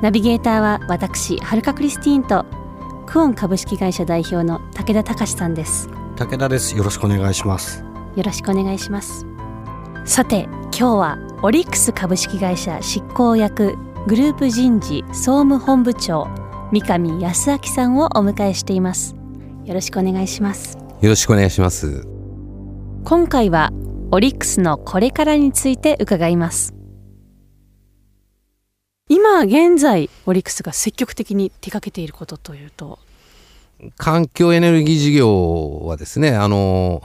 ナビゲーターは私はるかクリスティーンとクオン株式会社代表の武田隆さんです。武田です。よろしくお願いします。よろしくお願いします。さて今日はオリックス株式会社執行役グループ人事総務本部長三上康明さんをお迎えしています。よろしくお願いします。よろしくお願いします。今回はオリックスのこれからについて伺います今現在オリックスが積極的に手掛けていることというと？環境エネルギー事業はですねあの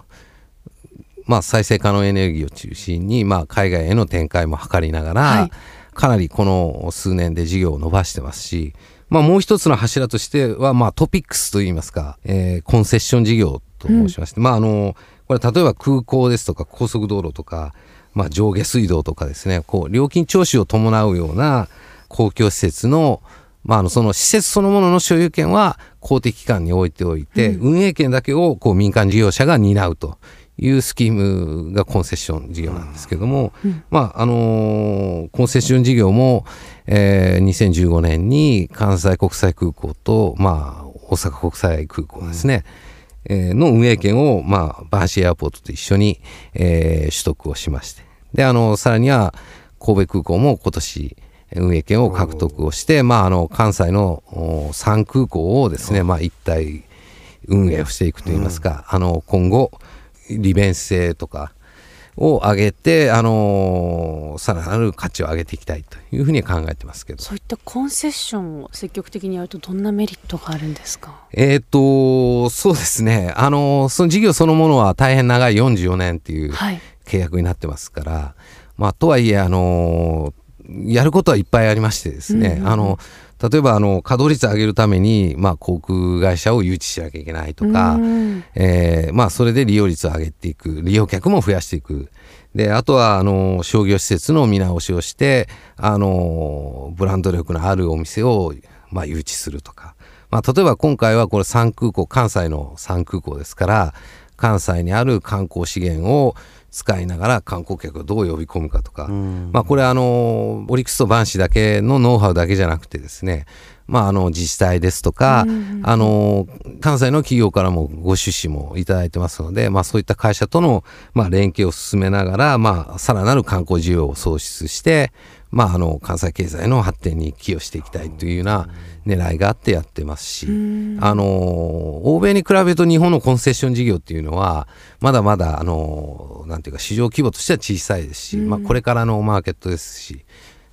まあ、再生可能エネルギーを中心に、まあ、海外への展開も図りながら、はい、かなりこの数年で事業を伸ばしてますし、まあ、もう一つの柱としては、まあ、トピックスといいますか、えー、コンセッション事業と申しまして、うん、まああのこれ例えば空港ですとか高速道路とか、まあ、上下水道とかですねこう料金徴収を伴うような公共施設のまあ、あのその施設そのものの所有権は公的機関に置いておいて、うん、運営権だけをこう民間事業者が担うというスキームがコンセッション事業なんですけども、うん、まああのー、コンセッション事業も、えー、2015年に関西国際空港と、まあ、大阪国際空港ですね、うん、えー、の運営権を、まあ、バーシーエアポートと一緒に、えー、取得をしまして。であのさらには神戸空港も今年運営権を獲得をして、まあ、あの関西の3空港をですね、まあ、一体運営をしていくといいますか、あの今後利便性とかを上げて、あのー、さらなる価値を上げていきたいというふうに考えてますけど。そういったコンセッションを積極的にやるとどんなメリットがあるんですか？えっ、とそうですね。あのー、その事業そのものは大変長い44年っていう契約になってますから、はい、まあとはいえあのー、やることはいっぱいありましてですね、うんうん、あの例えばあの稼働率を上げるために、まあ、航空会社を誘致しなきゃいけないとか、えー、まあ、それで利用率を上げていく利用客も増やしていく。であとはあの商業施設の見直しをしてあのブランド力のあるお店を、まあ、誘致するとか、まあ、例えば今回はこれ3空港関西の3空港ですから関西にある観光資源を使いながら観光客をどう呼び込むかとか、まあ、これあのオリックスとバンシだけのノウハウだけじゃなくてですねまあ、あの自治体ですとか、あの関西の企業からもご出資もいただいてますので、まあ、そういった会社との、まあ、連携を進めながら、まあ、さらなる観光需要を創出して、まあ、あの関西経済の発展に寄与していきたいというような狙いがあってやってますし、あの欧米に比べると日本のコンセッション事業っていうのはまだまだあのなんていうか市場規模としては小さいですし、まあ、これからのマーケットですし。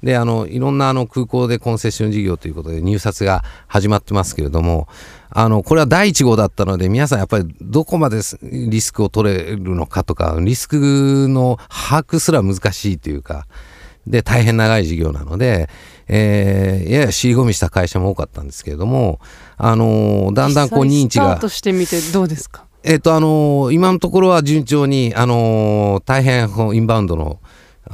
であのいろんなあの空港でコンセッション事業ということで入札が始まってますけれどもあのこれは第1号だったので皆さんやっぱりどこまでリスクを取れるのかとかリスクの把握すら難しいというかで大変長い事業なので、えー、やや尻込みした会社も多かったんですけれども、あのだんだんこう認知が。スタートしてみてどうですか？えっ、とあの今のところは順調に、あの大変インバウンドの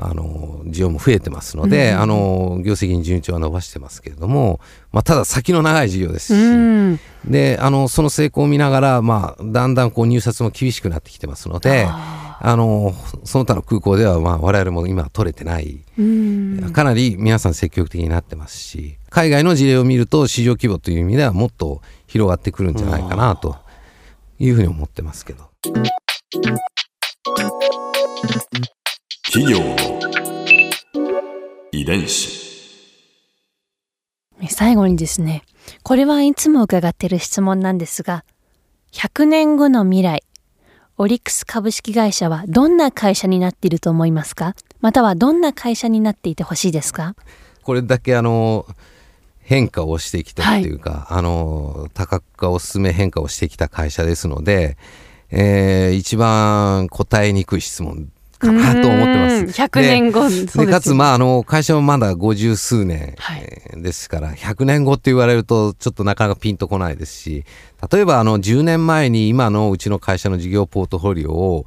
あの需要も増えてますので、うん、あの業績に順調は伸ばしてますけれども、まあ、ただ先の長い事業ですし、うん、であのその成功を見ながら、まあ、だんだんこう入札も厳しくなってきてますのであのその他の空港では、まあ、我々も今取れてない、うん、かなり皆さん積極的になってますし海外の事例を見ると市場規模という意味ではもっと広がってくるんじゃないかなというふうに思ってますけど。企業。の遺伝子。最後にですねこれはいつも伺っている質問なんですが100年後の未来オリックス株式会社はどんな会社になっていると思いますか？またはどんな会社になっていてほしいですか？これだけあの変化をしてきたというか、はい、あの多角化を進め変化をしてきた会社ですので、えー、一番答えにくい質問かなと思ってます。100年後でかつ、まあ、あの、会社もまだ五十数年、ですから、100年後って言われると、ちょっとなかなかピンとこないですし、例えば、あの、10年前に今のうちの会社の事業ポートフォリオを、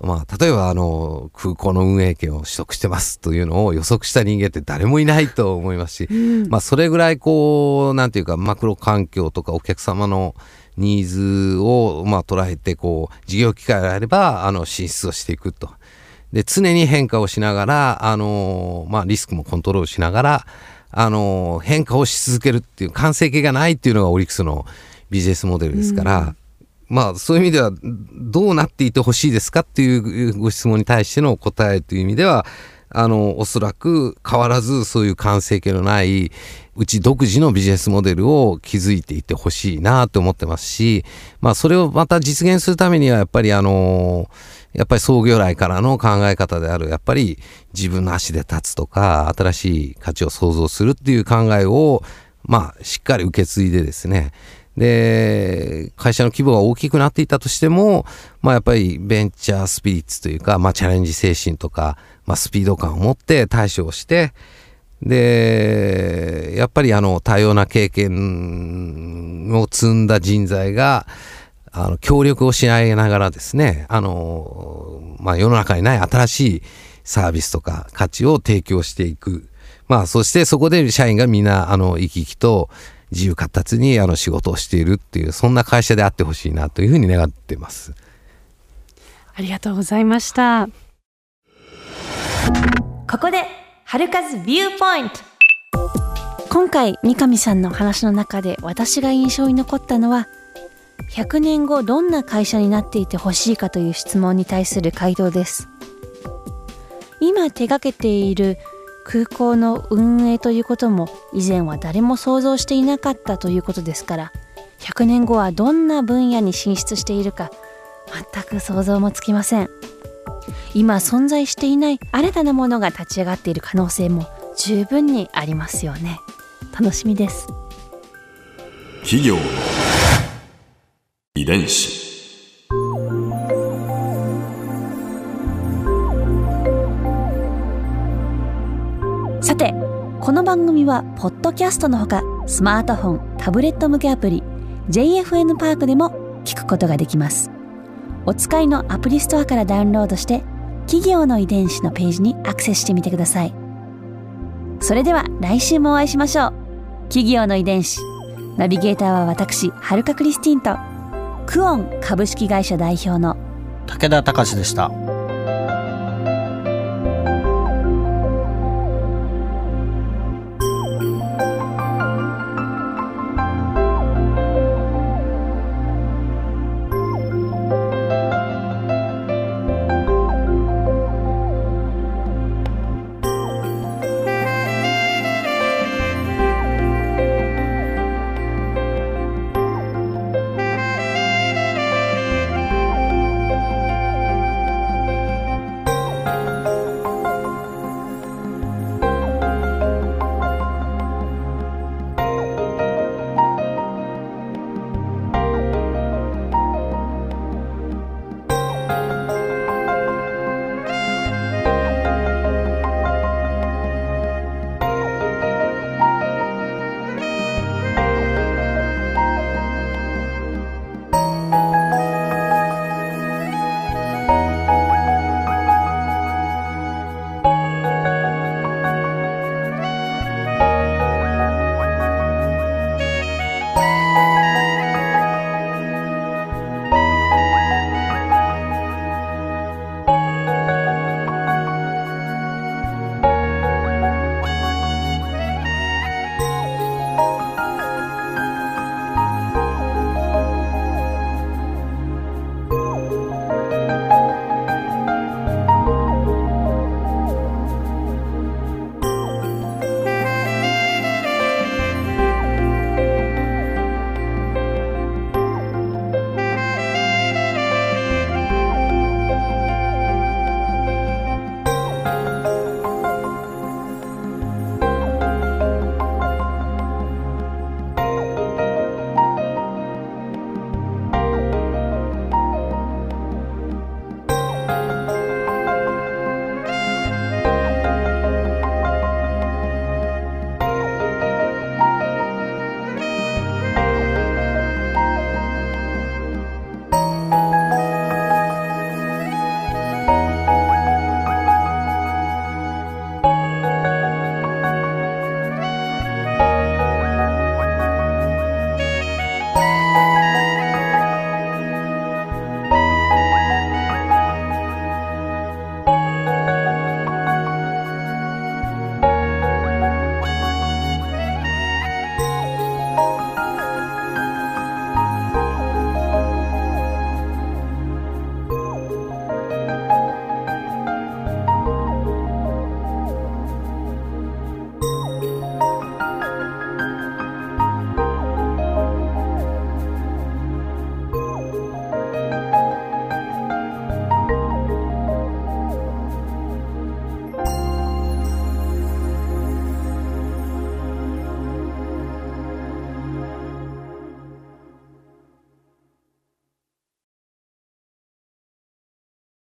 まあ、例えばあの空港の運営権を取得してますというのを予測した人間って誰もいないと思いますし、うん、まあ、それぐらいこうなんていうかマクロ環境とかお客様のニーズをまあ捉えてこう事業機会があればあの進出をしていくと。で常に変化をしながらあの、まあ、リスクもコントロールしながらあの変化をし続けるっていう完成形がないっていうのがオリックスのビジネスモデルですから、まあそういう意味ではどうなっていてほしいですかっていうご質問に対しての答えという意味ではあのおそらく変わらずそういう完成形のないうち独自のビジネスモデルを築いていってほしいなと思ってますし、まあ、それをまた実現するためにはやっぱりあのやっぱり創業来からの考え方であるやっぱり自分の足で立つとか新しい価値を創造するっていう考えをまあしっかり受け継いでですね。で、会社の規模が大きくなっていたとしても、まあやっぱりベンチャースピリッツというか、まあチャレンジ精神とか、まあスピード感を持って対処をして、で、やっぱりあの多様な経験を積んだ人材が、あの協力をし合いながらですね、あの、まあ世の中にない新しいサービスとか価値を提供していく。まあそしてそこで社員がみんなあの生き生きと自由活発にあの仕事をしているっていうそんな会社であってほしいなというふうに願ってます。ありがとうございました。ここで春風ビューポイント今回三上さんの話の中で私が印象に残ったのは100年後どんな会社になっていてほしいかという質問に対する回答です。今手がけている空港の運営ということも以前は誰も想像していなかったということですから100年後はどんな分野に進出しているか全く想像もつきません。今存在していない新たなものが立ち上がっている可能性も十分にありますよね。楽しみです。企業の遺伝子。さてこの番組はポッドキャストのほかスマートフォンタブレット向けアプリ JFN パークでも聞くことができます。お使いのアプリストアからダウンロードして企業の遺伝子のページにアクセスしてみてください。それでは来週もお会いしましょう。企業の遺伝子。ナビゲーターは私はるかクリスティンと。クオン株式会社代表の武田隆でした。